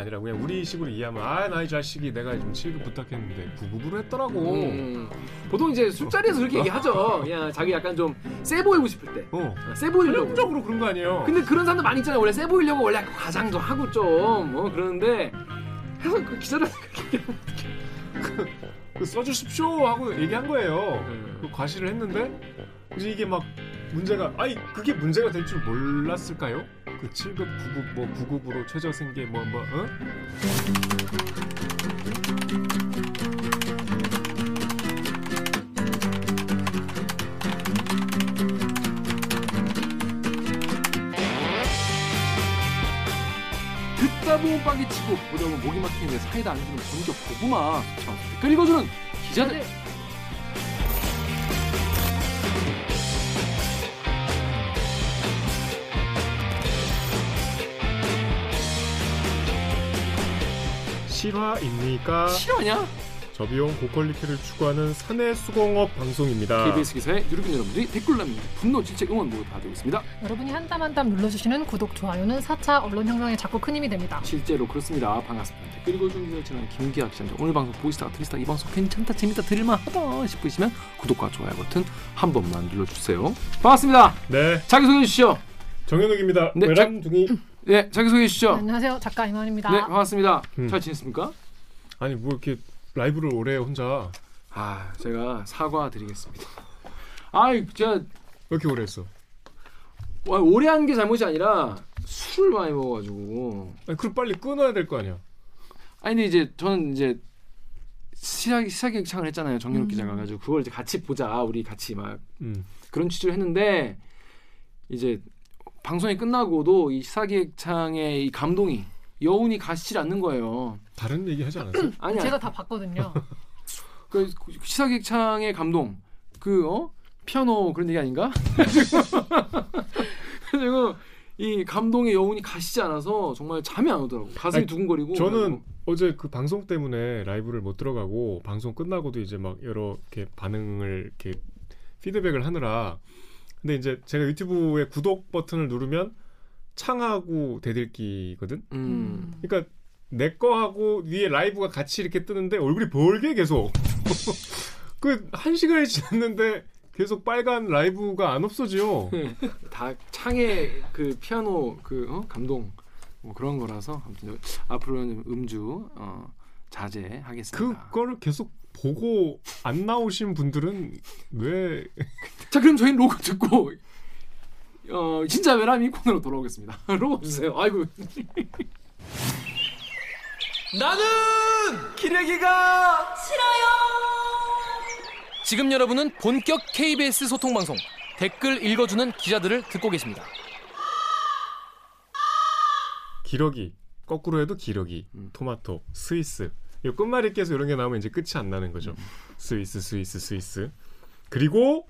아니라 그냥 우리 식으로 이해하면 아 나이 자식이 내가 좀 7급 부탁했는데 9급으로 했더라고. 음, 보통 이제 술자리에서 그렇게 얘기하죠. 그냥 자기 약간 좀 세 보이고 싶을 때. 어. 아, 세 보이려고. 전형적으로 그런 거 아니에요. 근데 그런 사람도 많이 있잖아요. 원래 세 보이려고 원래 과장도 하고 좀 어, 그러는데 해서 그 기자들 그 써주십시오 하고 얘기한 거예요. 음. 그 과시를 했는데 이제 이게 막 문제가 아니 그게 문제가 될 줄 몰랐을까요? 그 7급, 9급, 뭐 9급으로 최저 생계 뭐뭐 어? 듣다 보면 빡이 치고 보다 보면 목이 막히는데 사이다 안 주는 본격 고구마 참 댓글 읽어주는 기자들 실화입니까? 싫어하냐? 저비용 고퀄리티를 추구하는 사내 수공업 방송입니다. KBS 기사의 유료군 여러분들이 댓글 남기는 분노, 질책, 응원 모두 다 되고 있습니다. 여러분이 한 땀 한 땀 눌러주시는 구독, 좋아요는 4차 언론 형성에 자꾸 큰 힘이 됩니다. 실제로 그렇습니다. 반갑습니다. 댓글 읽어주는 기사를 진행하는 김기학 기자입니다. 오늘 방송 보이스타, 트리스타 이 방송 괜찮다, 재밌다, 들을만하다 싶으시면 구독과 좋아요 버튼 한 번만 눌러주세요. 반갑습니다. 네, 자기소개 해 주시죠. 정현욱입니다. 네, 외람둥이 네, 자기소개해 주시죠. 안녕하세요, 작가 임원입니다. 네, 반갑습니다. 음. 잘 지냈습니까? 아니 뭐 이렇게 라이브를 오래 혼자 아, 제가 사과드리겠습니다. 아이, 제가 왜 이렇게 오래 했어? 와, 오래 한 게 잘못이 아니라 술을 많이 먹어 가지고. 아니 그럼 빨리 끊어야 될 거 아니야? 아니 근데 이제 저는 이제 시사 시사 기획창을 했잖아요. 정윤욱 음. 기자가 가지고 그걸 이제 같이 보자. 우리 같이 막 음. 그런 취지를 했는데 이제 방송이 끝나고도 이 시사기획창의 이 감동이 여운이 가시질 않는 거예요. 다른 얘기 하지 않았어? 아니야. 제가 다 봤거든요. 그 시사기획창의 감동 그 어? 피아노 그런 얘기 아닌가? 그리고 이 감동의 여운이 가시지 않아서 정말 잠이 안 오더라고. 가슴이 아니, 두근거리고. 저는 어제 그 방송 때문에 라이브를 못 들어가고 방송 끝나고도 이제 막 여러 이렇게 반응을 이렇게 피드백을 하느라 근데 이제 제가 유튜브에 구독 버튼을 누르면 창하고 대들기거든. 음. 그러니까 내 거하고 위에 라이브가 같이 이렇게 뜨는데 얼굴이 벌게 계속 그 한 시간이 지났는데 계속 빨간 라이브가 안 없어지요. 다 창의 그 피아노 그 어? 감동 뭐 그런 거라서 아무튼 앞으로는 음주 어, 자제하겠습니다. 그거를 계속 보고 안 나오신 분들은 왜 자 그럼 저희는 로고 듣고 어 진짜 외람이 코너로 돌아오겠습니다. 로고 주세요. 아이고. 나는 기레기가 지금 여러분은 본격 KBS 소통 방송 댓글 읽어주는 기자들을 듣고 계십니다. 기러기 거꾸로 해도 기러기 음. 토마토 스위스 이 끝말잇기 에서 이런 게 나오면 이제 끝이 안 나는 거죠 스위스 스위스 스위스 그리고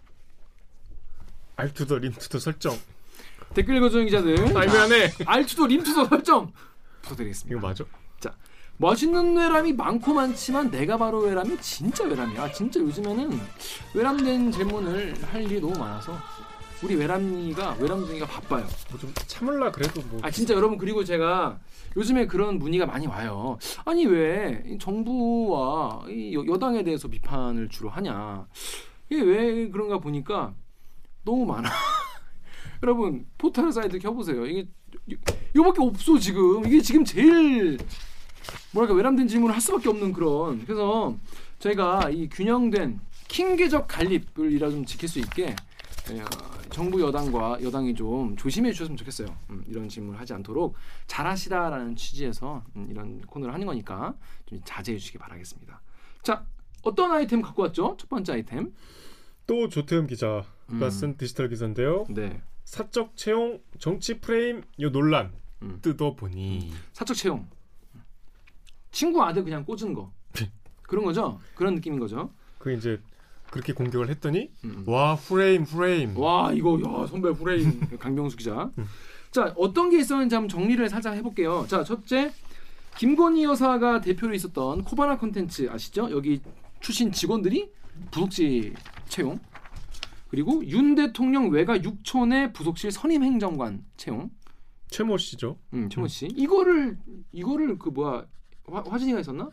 알투더 림투더 설정 댓글 읽어주는 기자들 미안해 알투도 림투도 설정 부탁드리겠습니다. 이거 맞아? 멋있는 외람이 많고 많지만 내가 바로 외람이 진짜 외람이야. 아, 진짜 요즘에는 외람된 질문을 할 일이 너무 많아서 우리 외람이가 외람둥이가 바빠요. 뭐 좀 참을라 그래도 뭐 아 진짜 여러분 그리고 제가 요즘에 그런 문의가 많이 와요. 아니 왜이 정부와 이 여- 여당에 대해서 비판을 주로 하냐? 이게 왜 그런가 보니까 너무 많아. 여러분 포털 사이트 켜보세요. 이게 이- 이거밖에 없어 지금. 이게 지금 제일 뭐랄까 외람된 질문을 할 수밖에 없는 그런. 그래서 저희가 이 균형된 킹계적 갈립을 이라 좀 지킬 수 있게 정부 여당과 여당이 좀 조심해 주셨으면 좋겠어요. 음, 이런 질문을 하지 않도록 잘하시라라는 취지에서 음, 이런 코너를 하는 거니까 좀 자제해 주시기 바라겠습니다. 자, 어떤 아이템 갖고 왔죠? 첫 번째 아이템. 또 조태흠 기자가 음. 쓴 디지털 기사인데요 네. 사적 채용 정치 프레임 요 논란 음. 뜯어보니 사적 채용. 친구 아들 그냥 꽂은 거. 그런 거죠? 그런 느낌인 거죠? 그 이제 그렇게 공격을 했더니 음. 와 프레임 프레임 와 이거 야 선배 후레인 강병수 기자. 자 어떤 게 있었는지 한번 정리를 살짝 해볼게요. 자 첫째 김건희 여사가 대표로 있었던 코바나 콘텐츠 아시죠? 여기 출신 직원들이 부속실 채용. 그리고 윤 대통령 외가 6촌의 부속실 선임 행정관 채용. 최모 씨죠. 음, 최모 씨. 이거를 이거를 그 뭐야 화, 화진이가 했었나?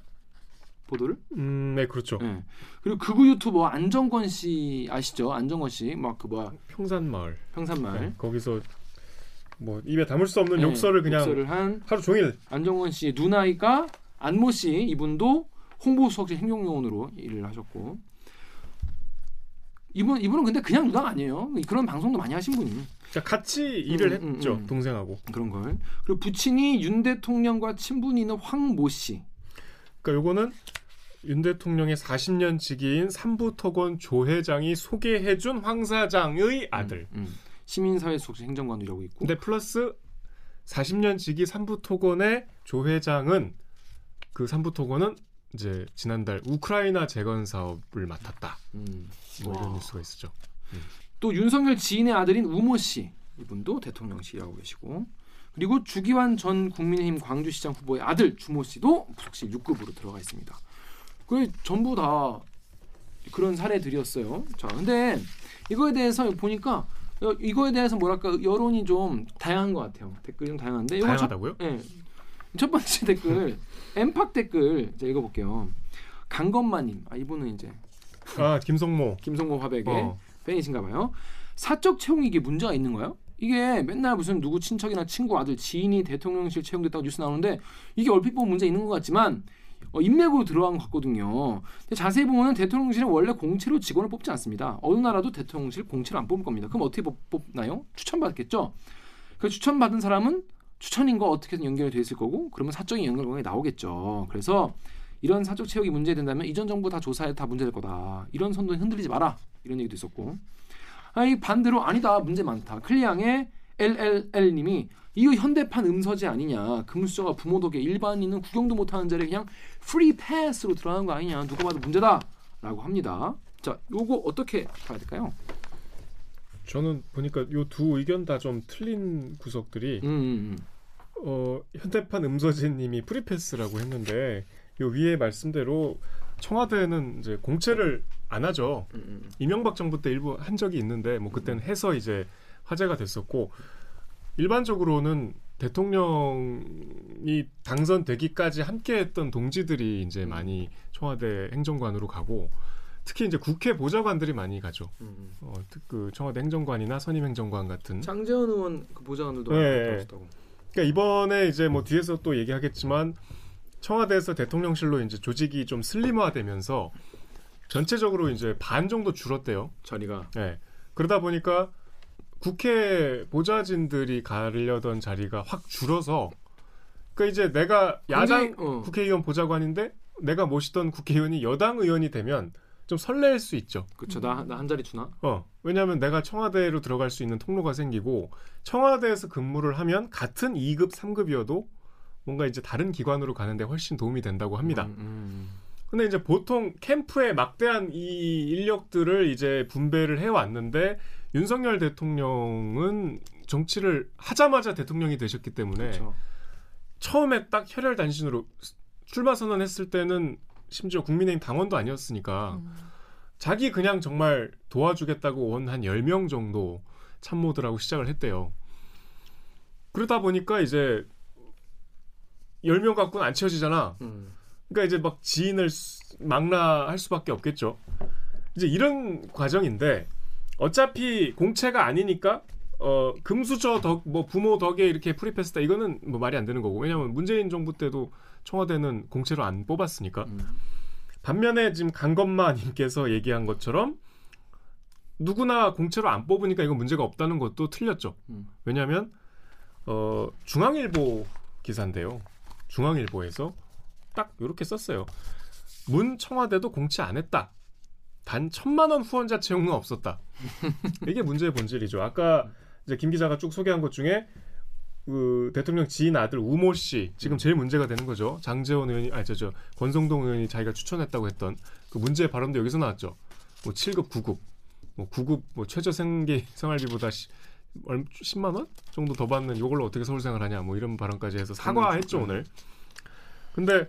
보도를? 음, 네 그렇죠. 네. 그리고 극우 유튜버 안정권 씨 아시죠? 안정권 씨 막 그 뭐야 평산마을. 평산말 네, 거기서 뭐 입에 담을 수 없는 네, 욕설을 그냥 욕설을 한 하루 종일 안정권 씨의 누나이가 안모 씨 이분도 홍보 수석실 행정요원으로 일을 하셨고 이분 이분은 근데 그냥 누나가 아니에요. 그런 방송도 많이 하신 분이 그러니까 같이 일을 음, 음, 했죠 음. 동생하고. 그런 걸. 그리고 부친이 윤 대통령과 친분이 있는 황모 씨. 그러니까 요거는 윤 대통령의 40년 지기인 삼부토건 조 회장이 소개해준 황 사장의 아들. 음, 음. 시민사회 수석실 행정관도 일하고 있고. 근데 플러스 40년 지기 삼부토건의 조 회장은 그 삼부토건은 이제 지난달 우크라이나 재건 사업을 맡았다. 음. 뭐 이런 와. 뉴스가 있었죠. 또 윤석열 지인의 아들인 우모 씨 이분도 대통령실하고 계시고 그리고 주기환 전 국민의힘 광주시장 후보의 아들 주모 씨도 부속실 6급으로 들어가 있습니다. 그 전부 다 그런 사례들이었어요. 자, 근데 이거에 대해서 보니까 어, 이거에 대해서 뭐랄까 여론이 좀 다양한 것 같아요. 댓글이 좀 다양한데 다양하다고요? 예. 첫 번째 댓글 엠팍 댓글 제가 읽어볼게요. 강건마님, 아 이분은 이제 아 김성모. 김성모 화백의 어. 팬이신가 봐요. 사적 채용 이게 문제가 있는 거예요? 이게 맨날 무슨 누구 친척이나 친구 아들 지인이 대통령실 채용됐다고 뉴스 나오는데 이게 얼핏 보면 문제 있는 것 같지만 어, 인맥으로 들어간 것 같거든요. 근데 자세히 보면 대통령실은 원래 공채로 직원을 뽑지 않습니다. 어느 나라도 대통령실 공채로 안 뽑을 겁니다. 그럼 어떻게 뽑, 뽑나요? 추천받겠죠. 그 추천받은 사람은 추천인과 어떻게든 연결이 돼 있을 거고 그러면 사적인 연결관계 나오겠죠. 그래서 이런 사적 채용이 문제 된다면 이전 정부 다 조사해 다 문제될 거다. 이런 선도 흔들리지 마라. 이런 얘기도 있었고. 아니 반대로 아니다. 문제 많다. 클리앙의 LLL님이 이거 현대판 음서제 아니냐. 금수저가 부모 덕에 일반인은 구경도 못하는 자리에 그냥 free pass로 들어가는 거 아니냐. 누가 봐도 문제다 라고 합니다. 자, 요거 어떻게 봐야 될까요? 저는 보니까 요 두 의견 다 좀 틀린 구석들이 음, 음, 음. 어, 현대판 음서제니 free pass라고 했는데 요 위에 말씀대로 청와대는 이제 공채를 안 하죠. 음, 음. 이명박 정부 때 일부 한 적이 있는데 뭐 그때는 해서 이제 화제가 됐었고 일반적으로는 대통령이 당선되기까지 함께했던 동지들이 이제 많이 청와대 행정관으로 가고 특히 이제 국회 보좌관들이 많이 가죠. 음, 음. 어, 특- 그 청와대 행정관이나 선임 행정관 같은. 장재원 의원 그 보좌관들도 네. 들어왔다고. 그러니까 이번에 이제 뭐 뒤에서 또 얘기하겠지만 청와대에서 대통령실로 이제 조직이 좀 슬림화되면서 전체적으로 이제 반 정도 줄었대요. 자리가 예. 그러다 보니까 국회 보좌진들이 가려던 자리가 확 줄어서 그 이제 내가 야당 굉장히, 어. 국회의원 보좌관인데 내가 모시던 국회의원이 여당 의원이 되면 좀 설렐 수 있죠. 그쵸 나나 한 자리 주나? 어, 왜냐하면 내가 청와대로 들어갈 수 있는 통로가 생기고 청와대에서 근무를 하면 같은 2급, 3급이어도 뭔가 이제 다른 기관으로 가는데 훨씬 도움이 된다고 합니다. 음, 음. 근데 이제 보통 캠프에 막대한 이 인력들을 이제 분배를 해왔는데 윤석열 대통령은 정치를 하자마자 대통령이 되셨기 때문에 그쵸. 처음에 딱 혈혈단신으로 출마 선언했을 때는 심지어 국민의힘 당원도 아니었으니까 음. 자기 그냥 정말 도와주겠다고 온한 10명 정도 참모들하고 시작을 했대요. 그러다 보니까 이제 10명 갖고는 안 채워지잖아. 음. 그러니까 이제 막 지인을 수- 망라할 수밖에 없겠죠. 이제 이런 과정인데 어차피 공채가 아니니까 어 금수저 덕 뭐 부모 덕에 이렇게 프리패스다 이거는 뭐 말이 안 되는 거고 왜냐하면 문재인 정부 때도 청와대는 공채로 안 뽑았으니까 음. 반면에 지금 강건마님께서 얘기한 것처럼 누구나 공채로 안 뽑으니까 이건 문제가 없다는 것도 틀렸죠. 음. 왜냐하면 어, 중앙일보 기사인데요. 중앙일보에서 딱 이렇게 썼어요. 문 청와대도 공채 안 했다. 단 천만 원 후원자 채용은 없었다. 이게 문제의 본질이죠. 아까 이제 김 기자가 쭉 소개한 것 중에 그 대통령 지인 아들 우모 씨 지금 제일 문제가 되는 거죠. 장재원 의원이 아저 저 권성동 의원이 자기가 추천했다고 했던 그 문제의 발언도 여기서 나왔죠. 뭐 7급, 9급, 뭐 9급 뭐 최저 생계 생활비보다 10만 원 정도 더 받는 이걸로 어떻게 서울 생활 하냐 뭐 이런 발언까지 해서 사과했죠 오늘. 근데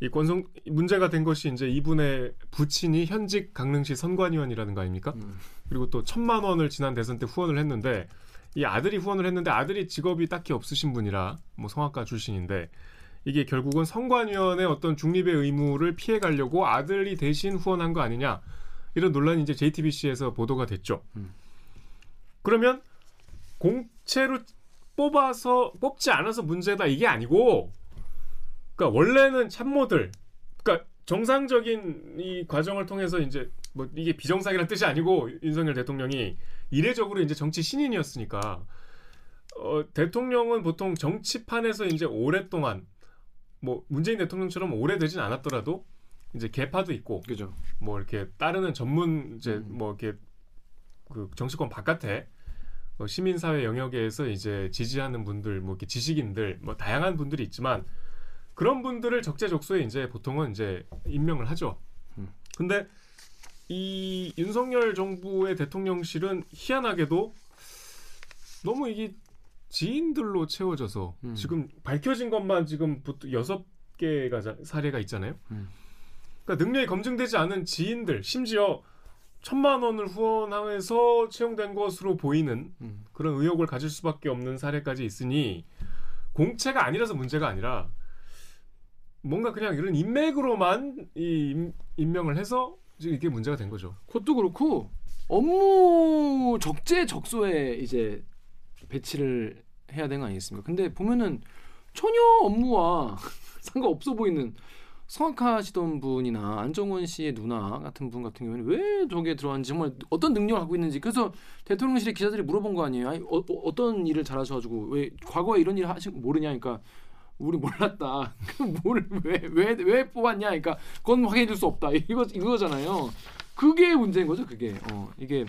이 권성 문제가 된 것이 이제 이분의 부친이 현직 강릉시 선관위원이라는 거 아닙니까? 음. 그리고 또 천만 원을 지난 대선 때 후원을 했는데 이 아들이 후원을 했는데 아들이 직업이 딱히 없으신 분이라 뭐 성악가 출신인데 이게 결국은 성관위원의 어떤 중립의 의무를 피해 가려고 아들이 대신 후원한 거 아니냐 이런 논란이 이제 JTBC에서 보도가 됐죠. 음. 그러면 공채로 뽑아서 뽑지 않아서 문제다 이게 아니고 그러니까 원래는 참모들 그러니까 정상적인 이 과정을 통해서 이제 뭐 이게 비정상이라는 뜻이 아니고 윤석열 대통령이 이례적으로 이제 정치 신인이었으니까 어, 대통령은 보통 정치판에서 이제 오랫동안 뭐 문재인 대통령처럼 오래되진 않았더라도 이제 개파도 있고 그죠. 뭐 이렇게 따르는 전문 이제 음. 뭐 이렇게 그 정치권 바깥에 어, 시민사회 영역에서 이제 지지하는 분들 뭐 이렇게 지식인들 뭐 다양한 분들이 있지만 그런 분들을 적재적소에 이제 보통은 이제 임명을 하죠. 음. 근데 이 윤석열 정부의 대통령실은 희한하게도 너무 이게 지인들로 채워져서 음. 지금 밝혀진 것만 지금 여섯 개가 자- 사례가 있잖아요. 음. 그러니까 능력이 검증되지 않은 지인들, 심지어 천만 원을 후원하면서 채용된 것으로 보이는 음. 그런 의혹을 가질 수밖에 없는 사례까지 있으니 공채가 아니라서 문제가 아니라 뭔가 그냥 이런 인맥으로만 이 임- 임명을 해서 지금 이게 문제가 된 거죠. 그것도 그렇고 업무 적재적소에 이제 배치를 해야 되는 거 아니겠습니까? 근데 보면은 전혀 업무와 상관없어 보이는 성악하시던 분이나 안정원 씨의 누나 같은 분 같은 경우에는 왜 저게 들어왔는지 정말 어떤 능력을 갖고 있는지 그래서 대통령실에 기자들이 물어본 거 아니에요? 아니, 어, 떤 일을 잘하셔가지고 왜 과거에 이런 일을 거 모르냐? 그러니까 우리 몰랐다. 왜왜 왜 왜 뽑았냐? 그러니까 그건 확인해 줄 수 없다. 이거 이거잖아요. 그게 문제인 거죠. 그게 어, 이게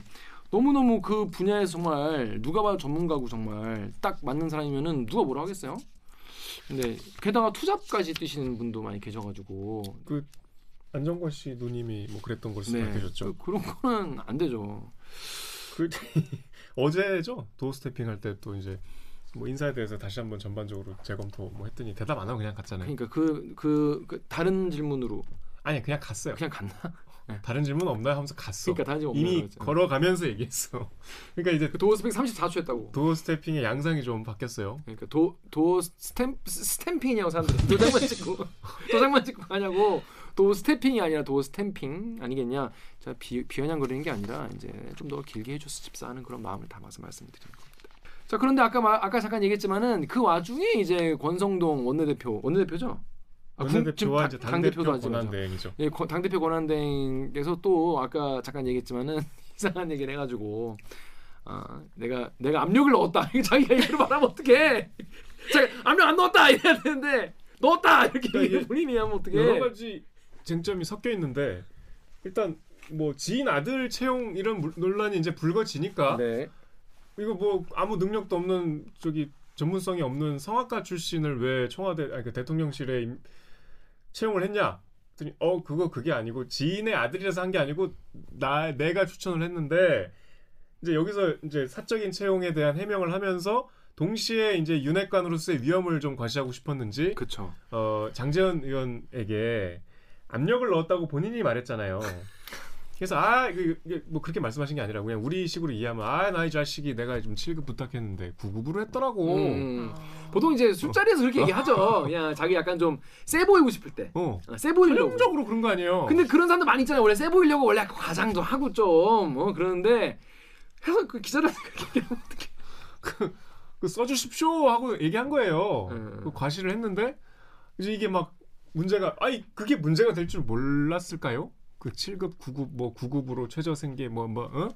너무 너무 그 분야에 정말 누가 봐도 전문가고 정말 딱 맞는 사람이면은 누가 뭐라 하겠어요? 근데 게다가 투잡까지 뛰시는 분도 많이 계셔가지고 안정권 씨 누님이 뭐 그랬던 걸로 네, 밝혀졌죠. 그, 그런 거는 안 되죠. 그 어제죠 도어 스태핑 할 때 또 이제 뭐 인사에 대해서 다시 한번 전반적으로 재검토 뭐 했더니 대답 안 하고 그냥 갔잖아요. 그러니까 그그그 다른 질문으로 아니 그냥 갔어요. 그냥 갔나? 다른 질문 없나요? 하면서 갔어. 그러니까 다른 질문 이미? 그랬죠. 걸어가면서 얘기했어. 그러니까 이제 그 doorstep 34초 했다고. doorstepping의 양상이 좀 바뀌었어요. 그러니까 도 door stam stamping이냐고 사람들이 도장만 찍고 도장만 찍고 하냐고 door stepping이 아니라 door stamping 아니겠냐? 자 비, 비아냥거리는 게 아니라 이제 좀 더 길게 해줬으면 싶다 하는 그런 마음을 담아서 말씀드리는 겁니다. 자 그런데 아까 마- 아까 잠깐 얘기했지만은 그 와중에 이제 권성동 원내대표 원내대표죠? 아, 원내대표와 당- 이제 당대표도 당대표. 권한대행이죠. 예, 권- 당대표 권한대행께서 또 아까 잠깐 얘기했지만은 이상한 얘기를 해가지고 아 내가 내가 압력을 넣었다 자기가 이대로 말하면 어떡해 자기 압력 안 넣었다 이래야 되는데 넣었다 이렇게 그러니까 본인이 하면 어떡해 여러 가지 쟁점이 섞여 있는데 일단 뭐 지인 아들 채용 이런 물- 논란이 이제 불거지니까 네. 이거 뭐 아무 능력도 없는 저기 전문성이 없는 성악가 출신을 왜 청와대 아니 그 대통령실에 임- 채용을 했냐? 그랬더니 어 그거 그게 아니고 지인의 아들이라서 한 게 아니고 나 내가 추천을 했는데 이제 여기서 이제 사적인 채용에 대한 해명을 하면서 동시에 이제 윤핵관으로서의 위험을 좀 과시하고 싶었는지 그쵸 어, 장재현 의원에게 압력을 넣었다고 본인이 말했잖아요. 그래서 아 이게, 이게 뭐 그렇게 말씀하신 게 아니라 그냥 우리 식으로 이해하면 아 나이 자식이 내가 좀 7급 부탁했는데 9급으로 했더라고. 음. 아. 보통 이제 술자리에서 그렇게 얘기하죠 그냥 자기 약간 좀 세 보이고 싶을 어. 때세 보이려고 전형적으로 그런 거 아니에요. 근데 그런 사람들 많이 있잖아요 원래 세 보이려고 원래 과장도 하고 좀 어, 그러는데 해서 그 기자들한테 그렇게 얘기하면 어떡해 그 써주십시오 하고 얘기한 거예요. 음. 그 과시를 했는데 이제 이게 막 문제가 아니 그게 문제가 될 줄 몰랐을까요? 그 7급, 9급 뭐 9급으로 최저 생계 뭐 뭐 어?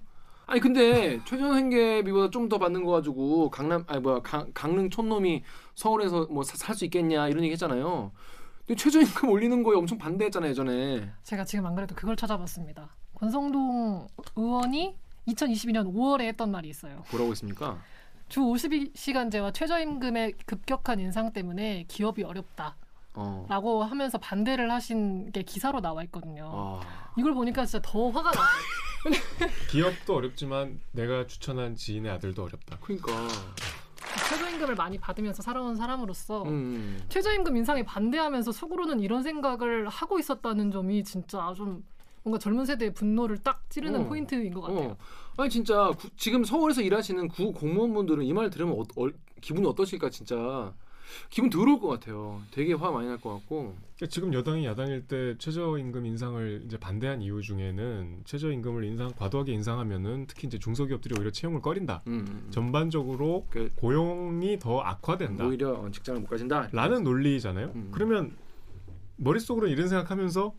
아니 근데 최저 생계비보다 좀 더 받는 거 가지고 강남 아니 뭐야 강, 강릉 촌놈이 서울에서 뭐 살 수 있겠냐 이런 얘기 했잖아요. 근데 최저임금 올리는 거에 엄청 반대했잖아요 예전에. 제가 지금 안 그래도 그걸 찾아봤습니다. 권성동 의원이 2022년 5월에 했던 말이 있어요. 뭐라고 했습니까? 주 52시간제와 최저임금의 급격한 인상 때문에 기업이 어렵다 라고 어. 하면서 반대를 하신 게 기사로 나와 있거든요. 아. 이걸 보니까 진짜 더 화가 나요. 기업도 어렵지만 내가 추천한 지인의 아들도 어렵다. 그러니까. 최저임금을 많이 받으면서 살아온 사람으로서 음. 최저임금 인상에 반대하면서 속으로는 이런 생각을 하고 있었다는 점이 진짜 좀 뭔가 젊은 세대의 분노를 딱 찌르는 어. 포인트인 것 같아요. 어. 아니 진짜 구- 지금 서울에서 일하시는 구 공무원분들은 이 말 들으면 어, 어, 기분이 어떠실까 진짜 기분 더러울 것 같아요. 되게 화 많이 날 것 같고. 그러니까 지금 여당이 야당일 때 최저임금 인상을 이제 반대한 이유 중에는 최저임금을 인상 과도하게 인상하면은 특히 이제 중소기업들이 오히려 채용을 꺼린다. 음, 음. 전반적으로 그 고용이 더 악화된다. 오히려 어, 직장을 못 가진다. 라는 논리잖아요. 음. 그러면 머릿속으로 이런 생각하면서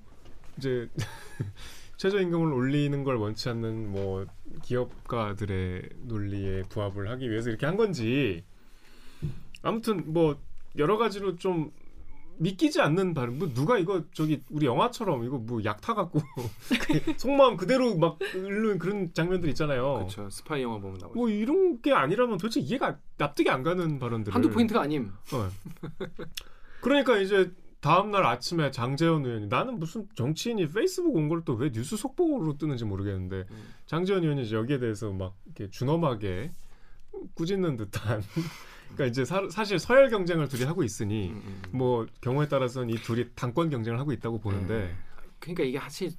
이제 최저임금을 올리는 걸 원치 않는 뭐 기업가들의 논리에 부합을 하기 위해서 이렇게 한 건지 아무튼 뭐 여러 가지로 좀 믿기지 않는 발언. 뭐 누가 이거 저기 우리 영화처럼 이거 뭐 약 타 갖고 속마음 그대로 막 읽는 그런 장면들 있잖아요. 그렇죠. 스파이 영화 보면 나오죠. 뭐 이런 게 아니라면 도대체 이해가 납득이 안 가는 발언들을 한두 포인트가 아님. 어. 그러니까 이제 다음 날 아침에 장재현 의원이 나는 무슨 정치인이 페이스북 온 걸 또 왜 뉴스 속보로 뜨는지 모르겠는데 음. 장재현 의원이 여기에 대해서 막 이렇게 준엄하게 꾸짖는 듯한 그러니까 이제 사, 사실 서열 경쟁을 둘이 하고 있으니 음, 음. 뭐 경우에 따라서는 이 둘이 당권 경쟁을 하고 있다고 보는데 그러니까 이게 사실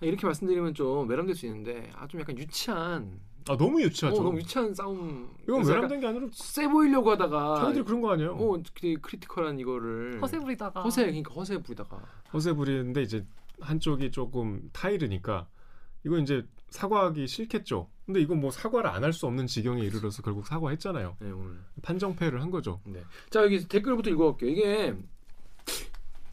이렇게 말씀드리면 좀 외람될 수 있는데 아 좀 약간 유치한 아 너무 유치하죠. 어, 너무 유치한 싸움. 이건 외람된 게 아니라 세 보이려고 하다가 자기들이 그런 거 아니에요. 어 되게 크리티컬한 이거를 허세 부리다가 허세 그러니까 허세 부리다가 허세 부리는데 이제 한쪽이 조금 타이르니까 이거 이제 사과하기 싫겠죠. 근데 이건 뭐 사과를 안 할 수 없는 지경에 이르러서 결국 사과했잖아요. 네, 오늘 판정패를 한 거죠. 네. 자 여기 댓글부터 읽어볼게요. 이게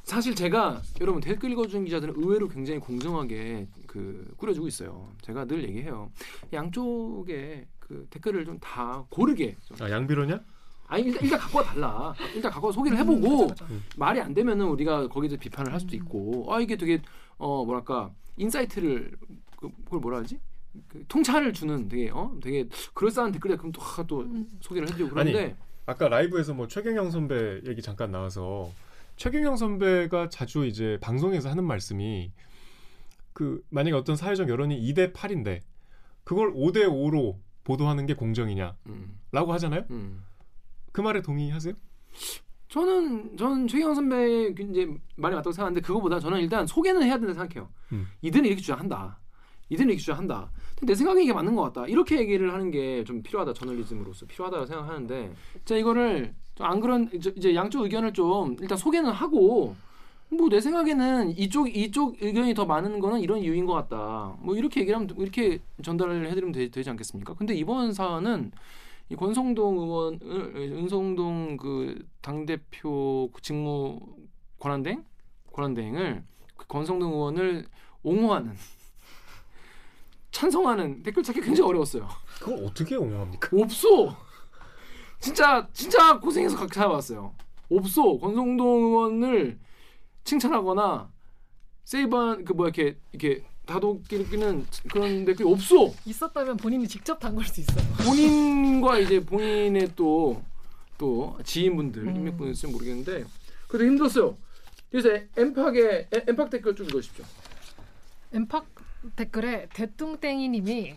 사실 제가 여러분 댓글 읽어주는 기자들은 의외로 굉장히 공정하게 그 꾸려주고 있어요. 제가 늘 얘기해요. 양쪽에 그 댓글을 좀 다 고르게. 좀. 아 양비론이냐? 아니 일단, 일단 갖고 와 달라. 일단 갖고 와 소개를 음, 해보고 그죠, 그죠. 말이 안 되면은 우리가 거기서 비판을 할 수도 있고 아 이게 되게 어 뭐랄까 insight를 그, 그걸 뭐라 하지? 그 통찰을 주는 되게 어 되게 그럴싸한 댓글에 그럼 또, 아, 또 음. 소개를 해드리고 그런데 아까 라이브에서 뭐 최경영 선배 얘기 잠깐 나와서 최경영 선배가 자주 이제 방송에서 하는 말씀이 그 만약에 어떤 사회적 여론이 2대 8인데 그걸 5대 5로 보도하는 게 공정이냐라고 음, 하잖아요. 음. 그 말에 동의하세요? 저는 저는 최경 선배 그 이제 말이 맞다고 생각하는데 그거보다 저는 일단 소개는 해야 된다 생각해요. 음. 이들은 이렇게 주장한다. 주장한다. 근데 내 생각에 이게 맞는 것 같다. 이렇게 얘기를 하는 게 좀 필요하다. 저널리즘으로서 필요하다고 생각하는데 자 이거를 좀안 그런 이제- 양쪽 의견을 좀 일단 소개는 하고 뭐 내 생각에는 이쪽 이쪽 의견이 더 많은 거는 이런 이유인 것 같다. 뭐 이렇게 얘기를 하면 이렇게 전달을 해드리면 되, 되지 않겠습니까? 근데 이번 사안은 이 권성동 의원을 은성동 그 당 대표 직무 권한대행 권한대행을 그 권성동 의원을 옹호하는 찬성하는 댓글 찾기 굉장히 어려웠어요. 그걸 어떻게 옹호합니까? 없어. 진짜 진짜 고생해서 각 찾아봤어요. 없어. 권성동 의원을 칭찬하거나 세이브한 그뭐 이렇게 이렇게 다독이는 그런 댓글이 없어. 있었다면 본인이 직접 담글 수 있어요. 본인과 이제 본인의 또 또 지인분들 음. 인맥분들 있으면 모르겠는데 그래도 힘들었어요. 그래서 엠팍의 엠- 엠팍 댓글 좀 읽어주십시오. 엠팍 댓글에 대뚱땡이님이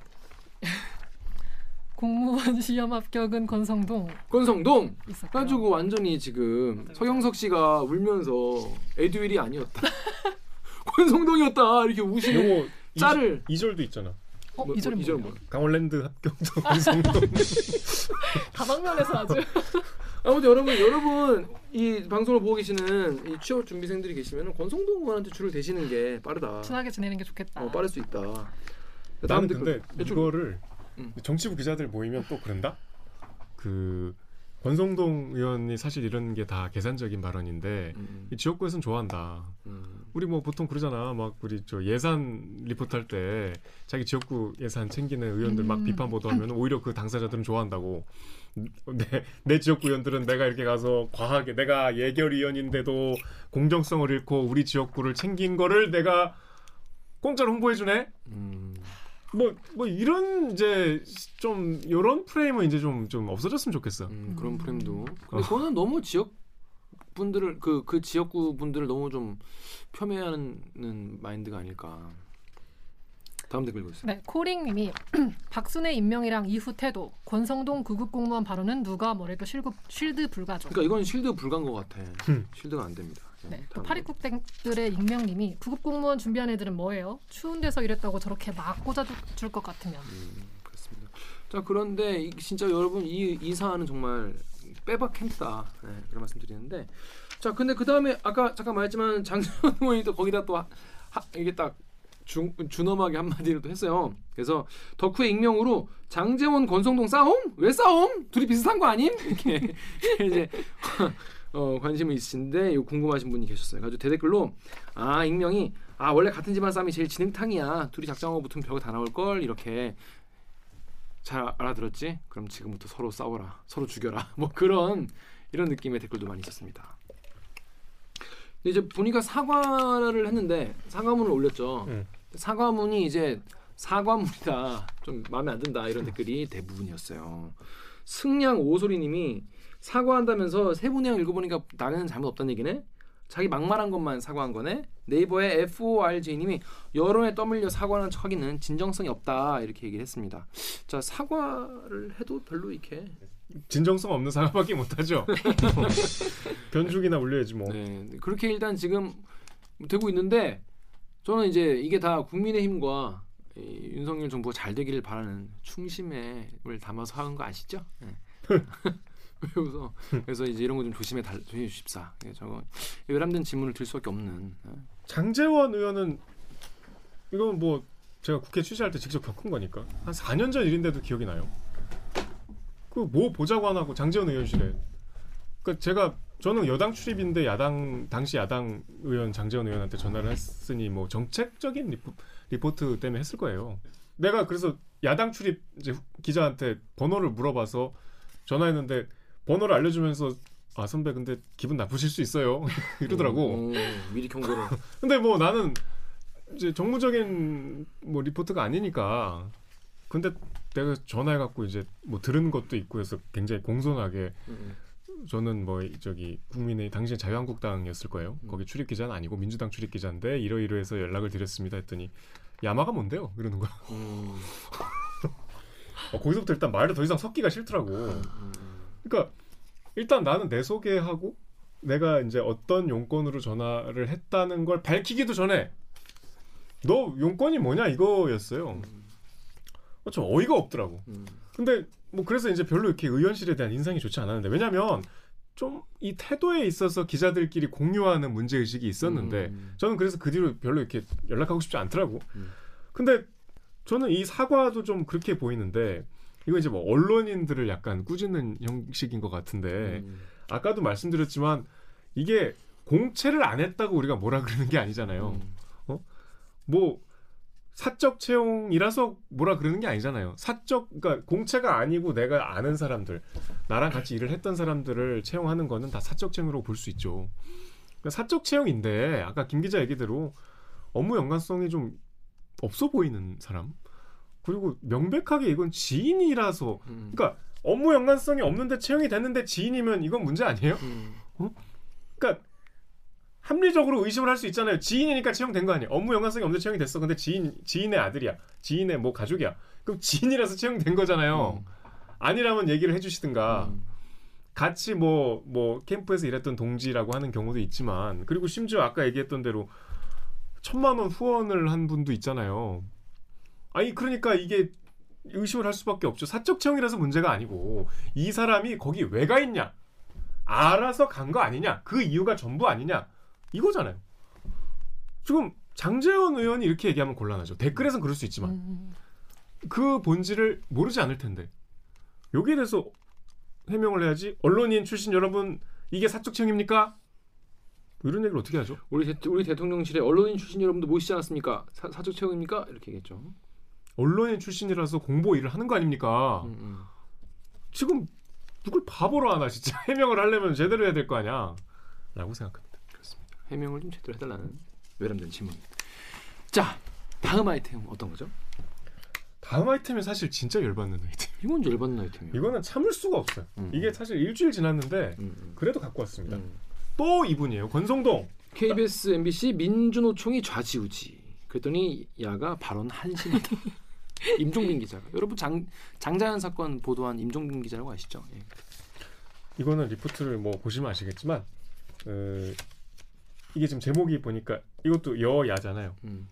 공무원 시험 합격은 권성동 권성동. 가지고 완전히 지금 서경석 씨가 울면서 에듀윌이 아니었다. 권성동이었다 이렇게 우시는 짤을 2절 도 있잖아. 어, 뭐- 이 절은 뭐- 이 절은 뭐예요? 뭐예요? 강원랜드 합격도 권성동. 다방면에서 아주 아무튼 여러분 여러분 이 방송을 보고 계시는 이 취업 준비생들이 계시면 권성동 의원한테 줄을 대시는 게 빠르다. 친하게 지내는 게 좋겠다. 어, 빠를 수 있다. 나는 다음 근데 댓글. 이거를 음. 정치부 기자들 모이면 또 그런다. 그 권성동 의원이 사실 이런 게 다 계산적인 발언인데 음, 이 지역구에서는 좋아한다. 음, 우리 뭐 보통 그러잖아. 막 우리 저 예산 리포트 할 때 자기 지역구 예산 챙기는 의원들 막 음. 비판 보도하면 오히려 그 당사자들은 좋아한다고. 내, 내 지역구 의원들은 내가 이렇게 가서 과하게 내가 예결 위원인데도 공정성을 잃고 우리 지역구를 챙긴 거를 내가 공짜로 홍보해 주네. 음. 뭐, 뭐 이런 이제 좀 이런 프레임은 이제 좀 좀 없어졌으면 좋겠어. 음, 그런 음. 프레임도. 근데 그거는 너무 지역 분들을 그 그 지역구 분들을 너무 좀 폄훼하는 마인드가 아닐까. 다음 댓글 읽어주세요. 네, 코링님이 박순애 임명이랑 이후 태도, 권성동 구급 공무원 발언은 누가 뭐래도 실드, 실드 불가죠. 그러니까 이건 실드 불가인 것 같아. 음. 실드가 안 됩니다. 네, 또 다음 파리국댁들의 익명님이 구급 공무원 준비한 애들은 뭐예요? 추운 데서 일했다고 저렇게 막 꽂아줄 것 같으면. 음, 자 그런데 이- 진짜 여러분 이, 이 사안은 정말 빼박 캠프다 네, 그런 말씀드리는데 자 근데 그 다음에 아까 잠깐 말했지만 장재원 의원이 또 거기다 또 하, 하- 이게 딱 중, 준엄하게 한마디를 또 했어요. 그래서 덕후의 익명으로 장재원 권성동 싸움? 왜 싸움? 둘이 비슷한 거 아님? 이렇게 이제 어, 관심이 있으신데 이거 궁금하신 분이 계셨어요. 그래서 대댓글로 아 익명이 아 원래 같은 집안 싸움이 제일 진흙탕이야. 둘이 작정하고 붙으면 벽다 나올 걸 이렇게 잘 알아들었지? 그럼 지금부터 서로 싸워라. 서로 죽여라. 뭐 그런 이런 느낌의 댓글도 많이 있었습니다. 근데 이제 보니까 사과를 했는데 사과문을 올렸죠. 음. 사과문이 이제 사과문이다. 좀 마음에 안 든다. 이런 댓글이 대부분이었어요. 승량 오소리님이 사과한다면서 세 분의 양 읽어보니까 나는 잘못 없다는 얘기네. 자기 막말한 것만 사과한 거네. 네이버의 FORJ님이 여론에 떠밀려 사과하는 척하기는 진정성이 없다 이렇게 얘기를 했습니다. 자 사과를 해도 별로 이렇게 진정성 없는 사과밖에 못하죠. 변죽이나 올려야지 뭐. 네, 그렇게 일단 지금 되고 있는데 저는 이제 이게 다 국민의힘과 이 윤석열 정부가 잘 되기를 바라는 충심을 담아서 하는 거 아시죠? 네. 그래서 그래서 이제 이런 거 좀 조심해 달 조심해 주십사. 예, 저거 외람된 질문을 들 수밖에 없는. 예. 장재원 의원은 이건 뭐 제가 국회 취재할 때 직접 겪은 거니까 한 4년 전 일인데도 기억이 나요. 그 뭐 보자고 안 하고 장재원 의원실에. 그 제가 저는 여당 출입인데 야당 당시 야당 의원 장재원 의원한테 전화를 했으니 뭐 정책적인 리포, 리포트 때문에 했을 거예요. 내가 그래서 야당 출입 이제 기자한테 번호를 물어봐서 전화했는데 번호를 알려주면서 아 선배 근데 기분 나쁘실 수 있어요 이러더라고. 오, 미리 경고를. 근데 뭐 나는 이제 정무적인 뭐 리포트가 아니니까 근데 내가 전화해 갖고 이제 뭐 들은 것도 있고 해서 굉장히 공손하게 음, 저는 뭐 저기 국민의 당시 자유한국당이었을 거예요. 음. 거기 출입 기자는 아니고 민주당 출입 기자인데 이러이러해서 연락을 드렸습니다 했더니 야마가 뭔데요? 이러는 거야. 음, 어, 거기서부터 일단 말을 더 이상 섞기가 싫더라고. 음, 음. 그러니까 일단 나는 내 소개하고 내가 이제 어떤 용건으로 전화를 했다는 걸 밝히기도 전에 너 용건이 뭐냐 이거였어요. 어, 좀 어이가 없더라고. 음. 근데 뭐 그래서 이제 별로 이렇게 의원실에 대한 인상이 좋지 않았는데 왜냐면 좀 이 태도에 있어서 기자들끼리 공유하는 문제 의식이 있었는데 음. 저는 그래서 그 뒤로 별로 이렇게 연락하고 싶지 않더라고. 음. 근데 저는 이 사과도 좀 그렇게 보이는데 이거 이제 뭐 언론인들을 약간 꾸짖는 형식인 것 같은데 음. 아까도 말씀드렸지만 이게 공채를 안 했다고 우리가 뭐라 그러는 게 아니잖아요. 음. 뭐 사적 채용이라서 뭐라 그러는 게 아니잖아요. 사적 그러니까 공채가 아니고 내가 아는 사람들, 나랑 같이 일을 했던 사람들을 채용하는 거는 다 사적 채용으로 볼 수 있죠. 그러니까 사적 채용인데 아까 김 기자 얘기대로 업무 연관성이 좀 없어 보이는 사람. 그리고 명백하게 이건 지인이라서 음. 그러니까 업무 연관성이 없는데 채용이 됐는데 지인이면 이건 문제 아니에요? 음. 그러니까 합리적으로 의심을 할 수 있잖아요. 지인이니까 채용된 거 아니에요. 업무 연관성이 없는데 채용이 됐어. 근데 지인 지인의 아들이야. 지인의 뭐 가족이야. 그럼 지인이라서 채용된 거잖아요. 아니라면 얘기를 해주시든가 음. 같이 뭐뭐 캠프에서 일했던 동지라고 하는 경우도 있지만 그리고 심지어 아까 얘기했던 대로 천만 원 후원을 한 분도 있잖아요. 아니 그러니까 이게 의심을 할 수밖에 없죠. 사적 채용이라서 문제가 아니고 이 사람이 거기 왜 가 있냐? 알아서 간 거 아니냐? 그 이유가 전부 아니냐? 이거잖아요. 지금 장재원 의원이 이렇게 얘기하면 곤란하죠. 댓글에선 그럴 수 있지만 음. 그 본질을 모르지 않을 텐데 여기에 대해서 해명을 해야지 언론인 출신 여러분 이게 사적 채용입니까? 뭐 이런 얘기를 어떻게 하죠? 우리 대, 우리 대통령실에 언론인 출신 여러분도 모시지 않았습니까? 사, 사적 채용입니까? 이렇게 얘기했죠. 언론인 출신이라서 공보 일을 하는 거 아닙니까? 음, 음. 지금 누굴 바보로 하나 진짜 해명을 하려면 제대로 해야 될 거 아니야? 라고 생각합니다. 해명을 좀 제대로 해달라는 외람된 질문입니다. 자, 다음 아이템 어떤 거죠? 다음 아이템이 사실 진짜 열받는 아이템. 이건 열받는 아이템이에요. 이거는 참을 수가 없어요. 음. 이게 사실 일주일 지났는데 음, 음. 그래도 갖고 왔습니다. 음. 또 이분이에요. 권성동. KBS, MBC 민주노총이 좌지우지. 그랬더니 야가 발언 한심하다. 임종빈 기자가 여러분 장 장자연 사건 보도한 임종빈 기자라고 아시죠? 예. 이거는 리포트를 뭐 보시면 아시겠지만 어, 이게 지금 제목이 보니까 이것도 여야잖아요. 음.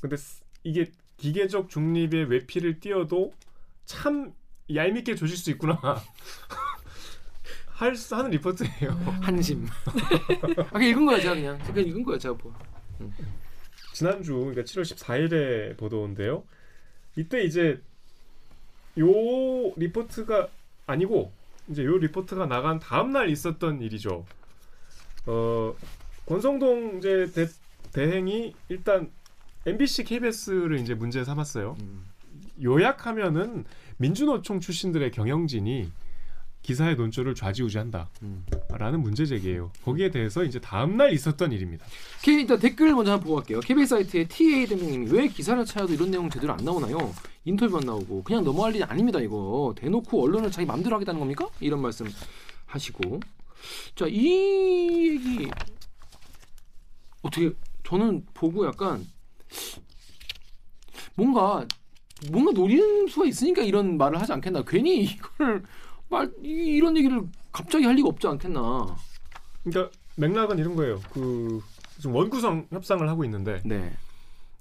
근데 스- 이게 기계적 중립의 외피를 띄어도 참 얄밉게 조질 수 있구나. 할 수- 하는 리포트예요. 한심. 아, 읽은 거야 제가 그냥. 그냥 읽은 거야 제가 뭐. 지난주 그러니까 7월 14일에 보도인데요. 이때 이제 요 리포트가 아니고 이제 요 리포트가 나간 다음 날 있었던 일이죠. 어 권성동 이제 대, 대행이 일단 MBC, KBS를 이제 문제 삼았어요. 음. 요약하면은 민주노총 출신들의 경영진이 기사의 논조를 좌지우지한다라는 음. 문제 제기예요. 거기에 대해서 이제 다음 날 있었던 일입니다. K 일단 댓글 먼저 한번 보고 갈게요. KBS 사이트에 TA 대명님이 왜 기사를 찾아도 이런 내용 제대로 안 나오나요? 인터뷰만 나오고 그냥 넘어갈 일이 아닙니다 이거 대놓고 언론을 자기 맘대로 하겠다는 겁니까? 이런 말씀 하시고 자 이 얘기 어떻게 저는 보고 약간 뭔가 뭔가 노리는 수가 있으니까 이런 말을 하지 않겠나 괜히 이걸 말 이- 이런 얘기를 갑자기 할 리가 없지 않겠나 그러니까 맥락은 이런 거예요. 그 지금 원구성 협상을 하고 있는데 네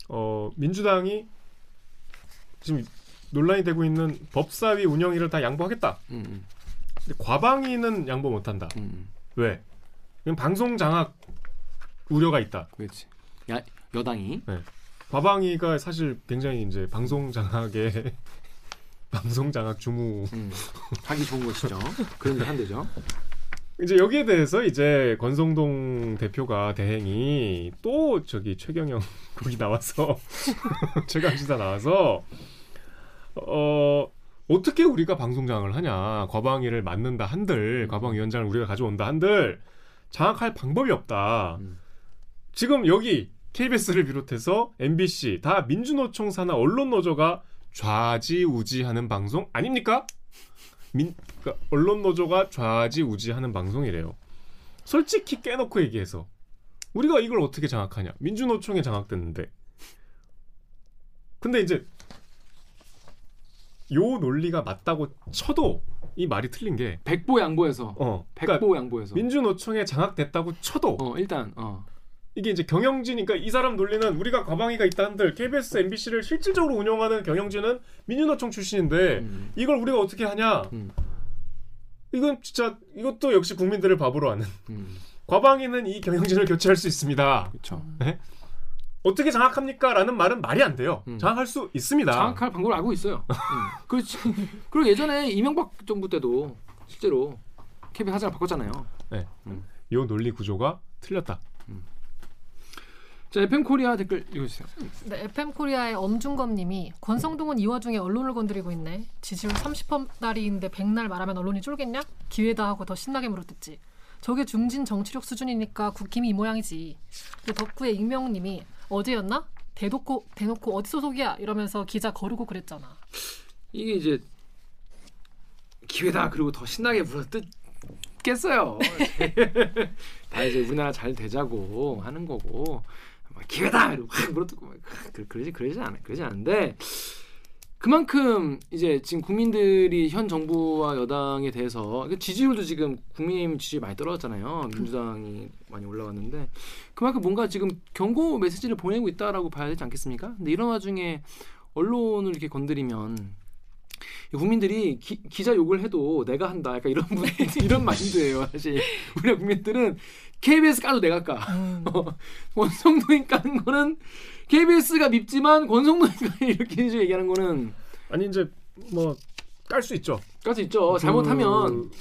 어, 민주당이 지금 논란이 되고 있는 법사위 운영위를 다 양보하겠다. 음, 음, 근데 과방위는 양보 못한다. 음, 음. 왜? 방송 장악 우려가 있다. 그렇지. 야, 여당이 과방위가 사실 굉장히 이제 방송 장악의 방송 장악 주무 음, 하기 좋은 것이죠. 그런데 한대죠. 이제 여기에 대해서 이제 권성동 대표가 대행이 또 저기 최경영 거기 나와서 최강시사 나와서 어 어떻게 우리가 방송장을 하냐 과방위를 맡는다 한들 과방위원장을 우리가 가져온다 한들 장악할 방법이 없다 음. 지금 여기 KBS를 비롯해서 MBC 다 민주노총 산하 언론 노조가 좌지우지하는 방송 아닙니까? 민, 그러니까 언론 노조가 좌지우지하는 방송이래요. 솔직히 깨놓고 얘기해서 우리가 이걸 어떻게 장악하냐? 민주노총에 장악됐는데. 근데 이제 요 논리가 맞다고 쳐도 이 말이 틀린 게 백보 양보해서 어, 그러니까 백보 양보해서. 민주노총에 장악됐다고 쳐도 어 일단 어. 이게 이제 경영진이니까 이 사람 논리는 우리가 과방위가 있다 한들 KBS, MBC를 실질적으로 운영하는 경영진은 민주노총 출신인데 음, 이걸 우리가 어떻게 하냐? 음, 이건 진짜 이것도 역시 국민들을 바보로 하는 음. 과방위는 이 경영진을 교체할 수 있습니다. 그렇죠. 어떻게 장악합니까? 라는 말은 말이 안 돼요. 음. 장악할 수 있습니다. 장악할 방법을 알고 있어요. 음. 그렇지. 그리고 예전에 이명박 정부 때도 실제로 KBS 사장을 바꿨잖아요. 이 논리 구조가 틀렸다. 자 FM 코리아 댓글 읽어주세요. 네, FM 코리아의 엄중검님이 권성동은 이 와 중에 언론을 건드리고 있네. 지지율 30%따리인데 백날 말하면 언론이 쫄겠냐? 기회다 하고 더 신나게 물어뜯지. 저게 중진 정치력 수준이니까 국힘이 이 모양이지. 또 더쿠의 익명님이 어제였나? 대놓고 대놓고 어디 소속이야? 이러면서 기자 거르고 그랬잖아. 이게 이제 기회다 그리고 더 신나게 물어뜯겠어요. 다 이제 우리나라 잘 되자고 하는 거고 막 기회다 이러고 확 물어뜯고 막 그- 그러지 그러지 않아 그러지 않은데 그만큼 이제 지금 국민들이 현 정부와 여당에 대해서 그 지지율도 지금 국민의힘 지지율 많이 떨어졌잖아요. 민주당이 많이 올라갔는데 그만큼 뭔가 지금 경고 메시지를 보내고 있다라고 봐야 되지 않겠습니까? 근데 이런 와중에 언론을 이렇게 건드리면 국민들이 기, 기자 욕을 해도 내가 한다. 약간 이런 분 이런 마인드예요. 사실 우리 국민들은 KBS 까도 내가 까. 권성동이 까는 거는 KBS가 밉지만 권성동이 까 이렇게 이제 얘기하는 거는 아니 이제 뭐 깔 수 있죠. 깔 수 있죠. 잘못하면 그,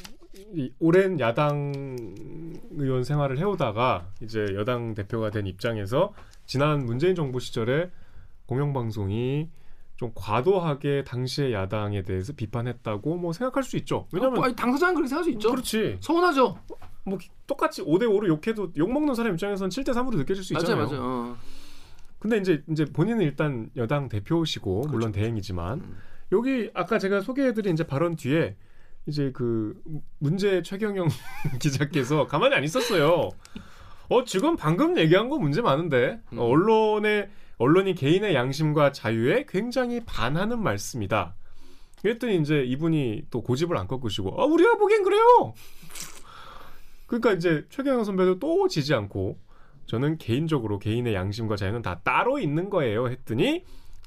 이 오랜 야당 의원 생활을 해오다가 이제 여당 대표가 된 입장에서 지난 문재인 정부 시절에 공영방송이 좀 과도하게 당시의 야당에 대해서 비판했다고 뭐 생각할 수 있죠. 왜냐면 아니, 당사자는 그렇게 생각할 수 있죠. 그렇지. 서운하죠. 뭐 똑같이 5대 5로 욕해도 욕 먹는 사람 입장에서는 7대 3으로 느껴질 수 있잖아요. 맞아요. 어. 근데 이제 이제 본인은 일단 여당 대표시고 물론 대행이지만 음. 여기 아까 제가 소개해드린 이제 발언 뒤에 이제 그 문제 최경영 기자께서 가만히 안 있었어요. 어 지금 방금 얘기한 거 문제 많은데 음. 어, 언론의 언론이 개인의 양심과 자유에 굉장히 반하는 말씀이다. 그랬더니 이제 이분이 또 고집을 안 꺾으시고 아 우리가 보기엔 그래요. 그러니까 이제 최경영 선배도 또 지지 않고 저는 개인적으로 개인의 양심과 자유는 다 따로 있는 거예요 했더니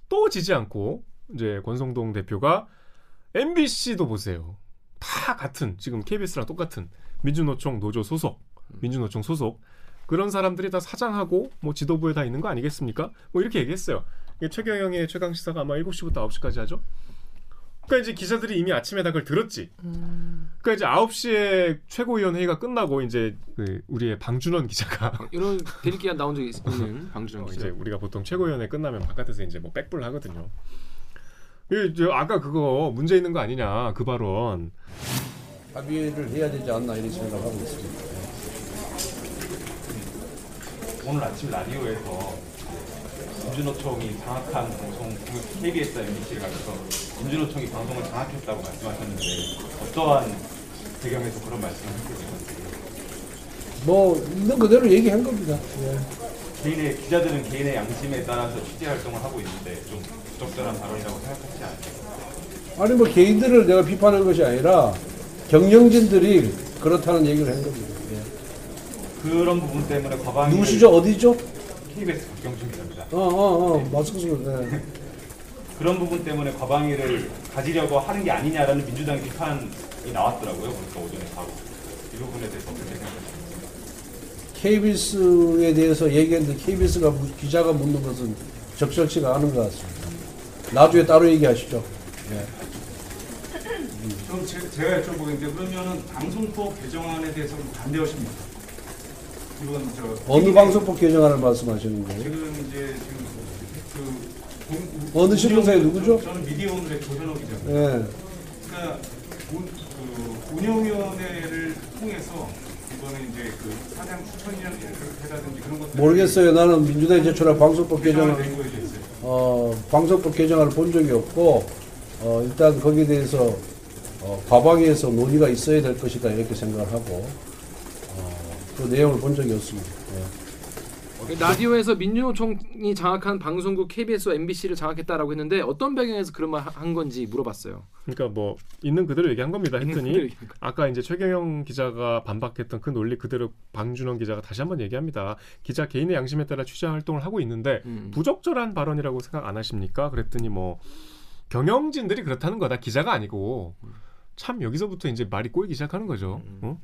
또 지지 않고 이제 권성동 대표가 MBC도 보세요. 다 같은 지금 KBS랑 똑같은 민주노총 노조 소속, 민주노총 소속 그런 사람들이 다 사장하고 뭐 지도부에 다 있는 거 아니겠습니까? 뭐 이렇게 얘기했어요. 최경영의 최강 시사가 아마 7시부터 9시까지 하죠. 그러니까 이제 기자들이 이미 아침에 다 그걸 들었지. 음. 그러니까 이제 9시에 최고위원 회의가 끝나고 이제 그 우리의 방준원 기자가 이런 대리기한 나온 적이 있는 방주정 어, 기자. 이제 우리가 보통 최고위원회 끝나면 바깥에서 이제 뭐 백불 하거든요. 이, 저 아까 그거 문제 있는 거 아니냐 그 발언. 합의를 해야 되지 않나 이런 생각을 하고 있습니다. 오늘 아침 라디오에서 민주노총이 장악한 방송 KBS, MBC를 가져서 민주노총이 방송을 장악했다고 말씀하셨는데 어떠한 배경에서 그런 말씀을 하시죠? 뭐 있는 그대로 얘기한 겁니다. 예. 개인의 기자들은 개인의 양심에 따라서 취재 활동을 하고 있는데 좀 부적절한 발언이라고 생각하지 않아요? 아니 뭐 개인들을 내가 비판한 것이 아니라 경영진들이 그렇다는 얘기를 한 겁니다. 예. 그런 부분 때문에 과방위 누구시죠? 어디죠? KBS 박경준 기자입니다. 어 어어 마스크 쓰면 네. 그런 부분 때문에 과방위를 가지려고 하는 게 아니냐라는 민주당 비판이 나왔더라고요. 그러니까 오전에 바로 이 부분에 대해서 어떻게 생각하십니까? KBS에 대해서 얘기했는데 KBS가 기자가 묻는 것은 적절치가 않은 것 같습니다. 나중에 따로 얘기하시죠. 예. 그럼 제, 제가 여쭤보겠는데 그러면은 방송법 개정안에 대해서 반대하십니까? 이건 저 어느 방송법 개정안을 말씀하시는 거예요? 지금 이제 지금 그 공- 어느 신문사에 운영- 누구죠? 저는 미디어 오늘의 조현옥 기자입니다. 예. 그러니까 운, 그 운영위원회를 통해서 이번에 이제 그 사장 추천이라든지 그런 것들 모르겠어요. 나는 민주당이 제출한 방송법 거에 대해서 어, 방송법 개정안을 본 적이 없고 어, 일단 거기에 대해서 어, 과방위에서 논의가 있어야 될 것이다 이렇게 생각을 하고 어, 그 내용을 본 적이 없습니다. 예. 라디오에서 민주노총이 장악한 방송국 KBS와 MBC를 장악했다라고 했는데 어떤 배경에서 그런 말 한 건지 물어봤어요. 그러니까 뭐 있는 그대로 얘기한 겁니다. 했더니 얘기한 아까 이제 최경영 기자가 반박했던 그 논리 그대로 방준원 기자가 다시 한번 얘기합니다. 기자 개인의 양심에 따라 취재 활동을 하고 있는데 음. 부적절한 발언이라고 생각 안 하십니까? 그랬더니 뭐 경영진들이 그렇다는 거다. 기자가 아니고 참 여기서부터 이제 말이 꼬이기 시작하는 거죠. 음. 어?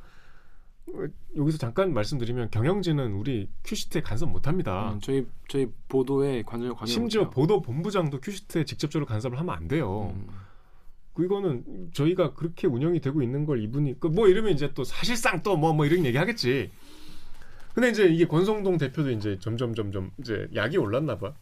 어, 여기서 잠깐 말씀드리면 경영진은 우리 큐시트에 간섭 못합니다. 음, 저희 저희 보도에 관여 관여 심지어. 보도 본부장도 큐시트에 직접적으로 간섭을 하면 안 돼요. 음. 그거는 저희가 그렇게 운영이 되고 있는 걸 이분이 그뭐 이러면 이제 또 사실상 또뭐뭐 이런 얘기 하겠지. 근데 이제 이게 권성동 대표도 이제 점점 점점 이제 약이 올랐나 봐.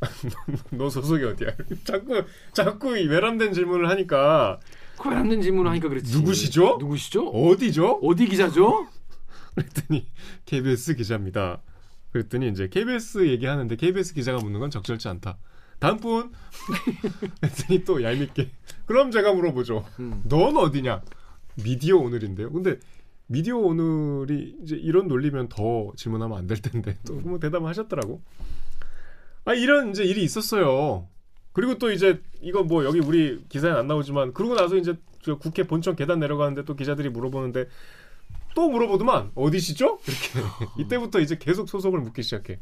너 소속이 어디야? 자꾸 자꾸 이 외람된 질문을 하니까 그걸 남는 질문을 하니까 그렇지. 누구시죠? 누구시죠? 어디죠? 어디 기자죠? 그랬더니 KBS 기자입니다. 그랬더니 이제 KBS 얘기하는데 KBS 기자가 묻는 건 적절치 않다. 다음 분. 그랬더니 또 얄밉게. 그럼 제가 물어보죠. 음. 넌 어디냐? 미디어 오늘인데요. 근데 미디어 오늘이 이제 이런 논리면 더 질문하면 안 될 텐데 또 뭐 대답을 하셨더라고. 아 이런 이제 일이 있었어요. 그리고 또 이제 이거 뭐 여기 우리 기사에 안 나오지만 그러고 나서 이제 저 국회 본청 계단 내려가는데 또 기자들이 물어보는데 또 물어보더만 어디시죠? 이렇게 이때부터 이제 계속 소속을 묻기 시작해.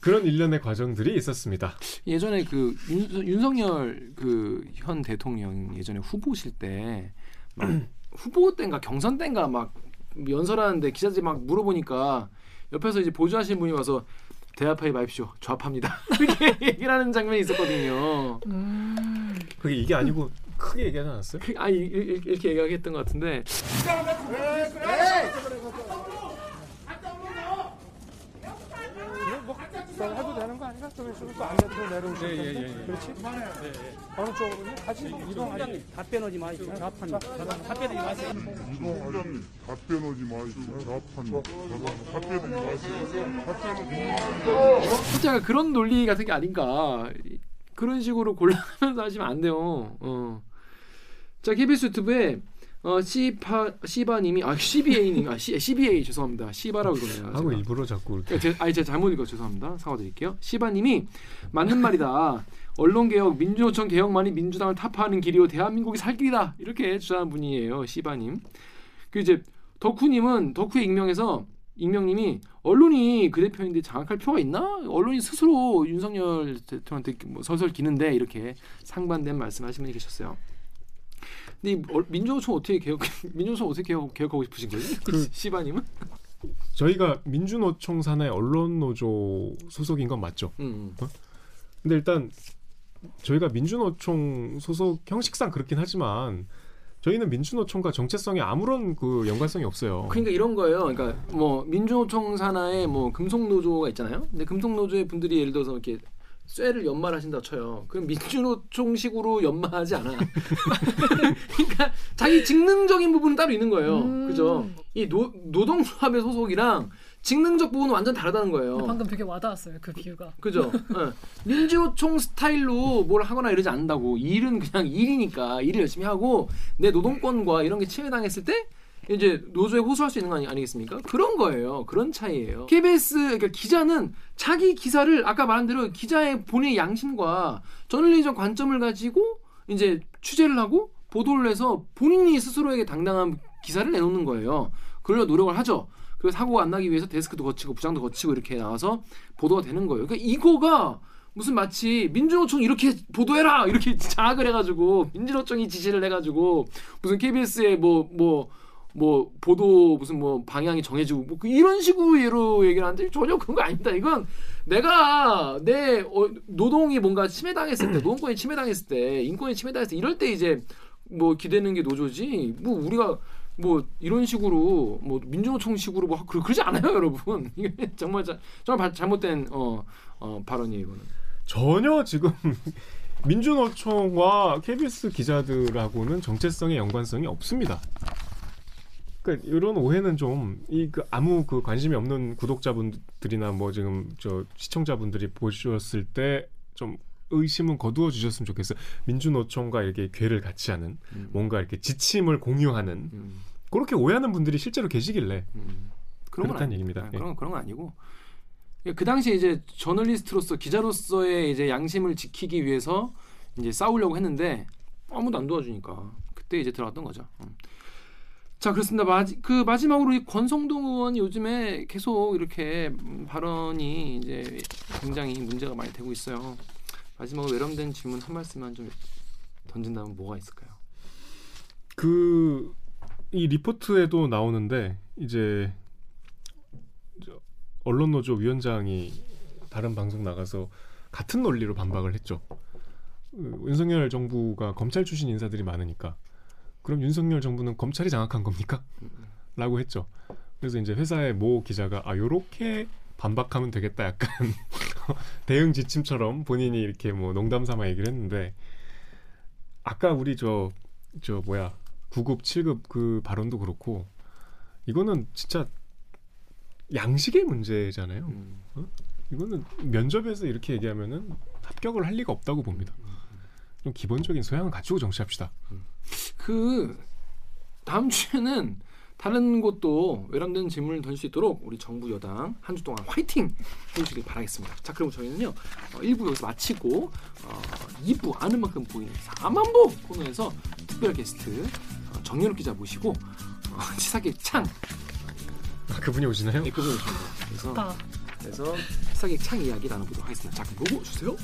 그런 일련의 과정들이 있었습니다. 예전에 그 윤, 윤석열 그 현 대통령 예전에 후보실 때막 후보 때인가 경선 때인가 막 연설하는데 기자들이 막 물어보니까 옆에서 이제 보조하시는 분이 와서 대답하지 마십시오. 좌파입니다. 이렇게 얘기를 하는 장면이 있었거든요. 음. 그게 이게 아니고 크게 얘기하지 않았어요? 그- 아 이- 이- 이렇게 얘기하겠던 것 같은데 해도 되는 거 아닌가? 좀 있으면 또안 돼도 내려오실 텐데. 그렇지? 어느 쪽으로? 다시 이동하지. 답변하지 마시고. 답변. 답변하지 마세요. 이동하면 답변하지 마시고 답한 답변하지 마시고 답변은 진짜 그런 논리 같은 게 아닌가 그런 식으로 곤란하면서 하시면 안 돼요. 어. 자 KBS 유튜브에 어, 시바 시바님이 아 CBA님 아 C, CBA 죄송합니다 시바라고 읽었네요. 하고. 일부러 자꾸 이렇게 야, 제, 아니 제가 잘못 읽어 죄송합니다 사과드릴게요 시바님이 맞는 말이다 언론 개혁 민주노총 개혁만이 민주당을 타파하는 길이요 대한민국이 살 길이다 이렇게 주장한 분이에요 시바님 그 이제 덕후님은 덕후의 익명에서 익명님이 언론이 그 대표인데 장악할 필요가 있나? 언론이 스스로 윤석열 대통령한테 뭐 설설 기는데 이렇게 상반된 말씀하시는 분이 계셨어요. 근데 이 어- 민주노총 어떻게 개혁 민주노총 어떻게 개혁, 개혁하고 싶으신 거지? 그- 시바님은? 저희가 민주노총 산하의 언론노조 소속인 건 맞죠. 음. 근데 일단 저희가 민주노총 소속 형식상 그렇긴 하지만 저희는 민주노총과 정체성에 아무런 그 연관성이 없어요. 그러니까 이런 거예요. 그러니까 뭐 민주노총 산하에 뭐 금속노조가 있잖아요. 근데 금속노조의 분들이 예를 들어서 이렇게 쇠를 연마하신다 쳐요. 그럼 민주노총식으로 연마하지 않아. 그러니까 자기 직능적인 부분은 따로 있는 거예요. 음. 그죠? 이 노, 노동조합의 소속이랑 직능적 부분은 완전 다르다는 거예요. 방금 되게 와닿았어요 그 비유가. 그죠? 예. 민주노총 스타일로 뭘 하거나 이러지 않는다고. 일은 그냥 일이니까 일을 열심히 하고 내 노동권과 이런 게 침해당했을 때 이제 노조에 호소할 수 있는 거 아니, 아니겠습니까? 그런 거예요. 그런 차이예요. KBS 그러니까 기자는 자기 기사를 아까 말한 대로 기자의 본인의 양심과 저널리즘 관점을 가지고 이제 취재를 하고 보도를 해서 본인이 스스로에게 당당한 기사를 내놓는 거예요. 그러려 노력을 하죠. 그리고 사고가 안 나기 위해서 데스크도 거치고 부장도 거치고 이렇게 나와서 보도가 되는 거예요. 그러니까 이거가 무슨 마치 민주노총 이렇게 보도해라 이렇게 장악을 해가지고 민주노총이 지시를 해가지고 무슨 KBS의 뭐뭐 뭐 보도 무슨 뭐 방향이 정해지고 뭐 이런 식으로 얘기를 하는데 전혀 그런 거 아닙니다. 이건 내가 내 어, 노동이 뭔가 침해당했을 때 노동권이 침해당했을 때 인권이 침해당했을 때 이럴 때 이제 뭐 기대는 게 노조지 뭐 우리가 뭐 이런 식으로 뭐 민주노총식으로 뭐 그러, 그러지 않아요 여러분 이게 정말 자, 정말 바- 잘못된 어, 어 발언이에요 이거는 전혀 지금 민주노총과 KBS 기자들하고는 정체성의 연관성이 없습니다. 그러니까 이런 오해는 좀 이 그 아무 그 관심이 없는 구독자분들이나 뭐 지금 저 시청자분들이 보셨을 때 좀 의심은 거두어 주셨으면 좋겠어요. 민주노총과 이렇게 괴를 같이 하는 음. 뭔가 이렇게 지침을 공유하는 음, 그렇게 오해하는 분들이 실제로 계시길래 음. 그런 건 그렇다는 아니- 얘기입니다. 아, 예. 그런 그런 건 아니고 그 당시에 이제 저널리스트로서 기자로서의 이제 양심을 지키기 위해서 이제 싸우려고 했는데 아무도 안 도와주니까 그때 이제 들어갔던 거죠. 음. 자 그렇습니다. 마지, 그 마지막으로 이 권성동 의원이 요즘에 계속 이렇게 음, 발언이 이제 굉장히 문제가 많이 되고 있어요. 마지막으로 외람된 질문 한 말씀만 좀 던진다면 뭐가 있을까요? 그 이 리포트에도 나오는데 이제 저 언론 노조 위원장이 다른 방송 나가서 같은 논리로 반박을 했죠. 그 윤석열 정부가 검찰 출신 인사들이 많으니까 그럼 윤석열 정부는 검찰이 장악한 겁니까? 라고 했죠. 그래서 이제 회사의 모 기자가 아 요렇게 반박하면 되겠다 약간 대응 지침처럼 본인이 이렇게 뭐 농담 삼아 얘기를 했는데 아까 우리 저저 뭐야 9급 7급 그 발언도 그렇고 이거는 진짜 양식의 문제잖아요. 음. 이거는 면접에서 이렇게 얘기하면은 합격을 할 리가 없다고 봅니다. 좀 기본적인 소양을 갖추고 정치합시다. 그 다음 주에는 다른 곳도 외람된 질문을 던질 수 있도록 우리 정부 여당 한 주 동안 화이팅 해주시길 바라겠습니다. 자 그럼 저희는요 어, 1부 여기서 마치고 어, 2부 아는 만큼 보이는 4만보 코너에서 특별 게스트 어, 정연욱 기자 모시고 어, 치사기 창 아, 그분이 오시나요? 네, 그분 오십니다. 그래서 다 그래서 치사기 창 이야기 나눠보도록 하겠습니다. 자 그럼 보고 주세요.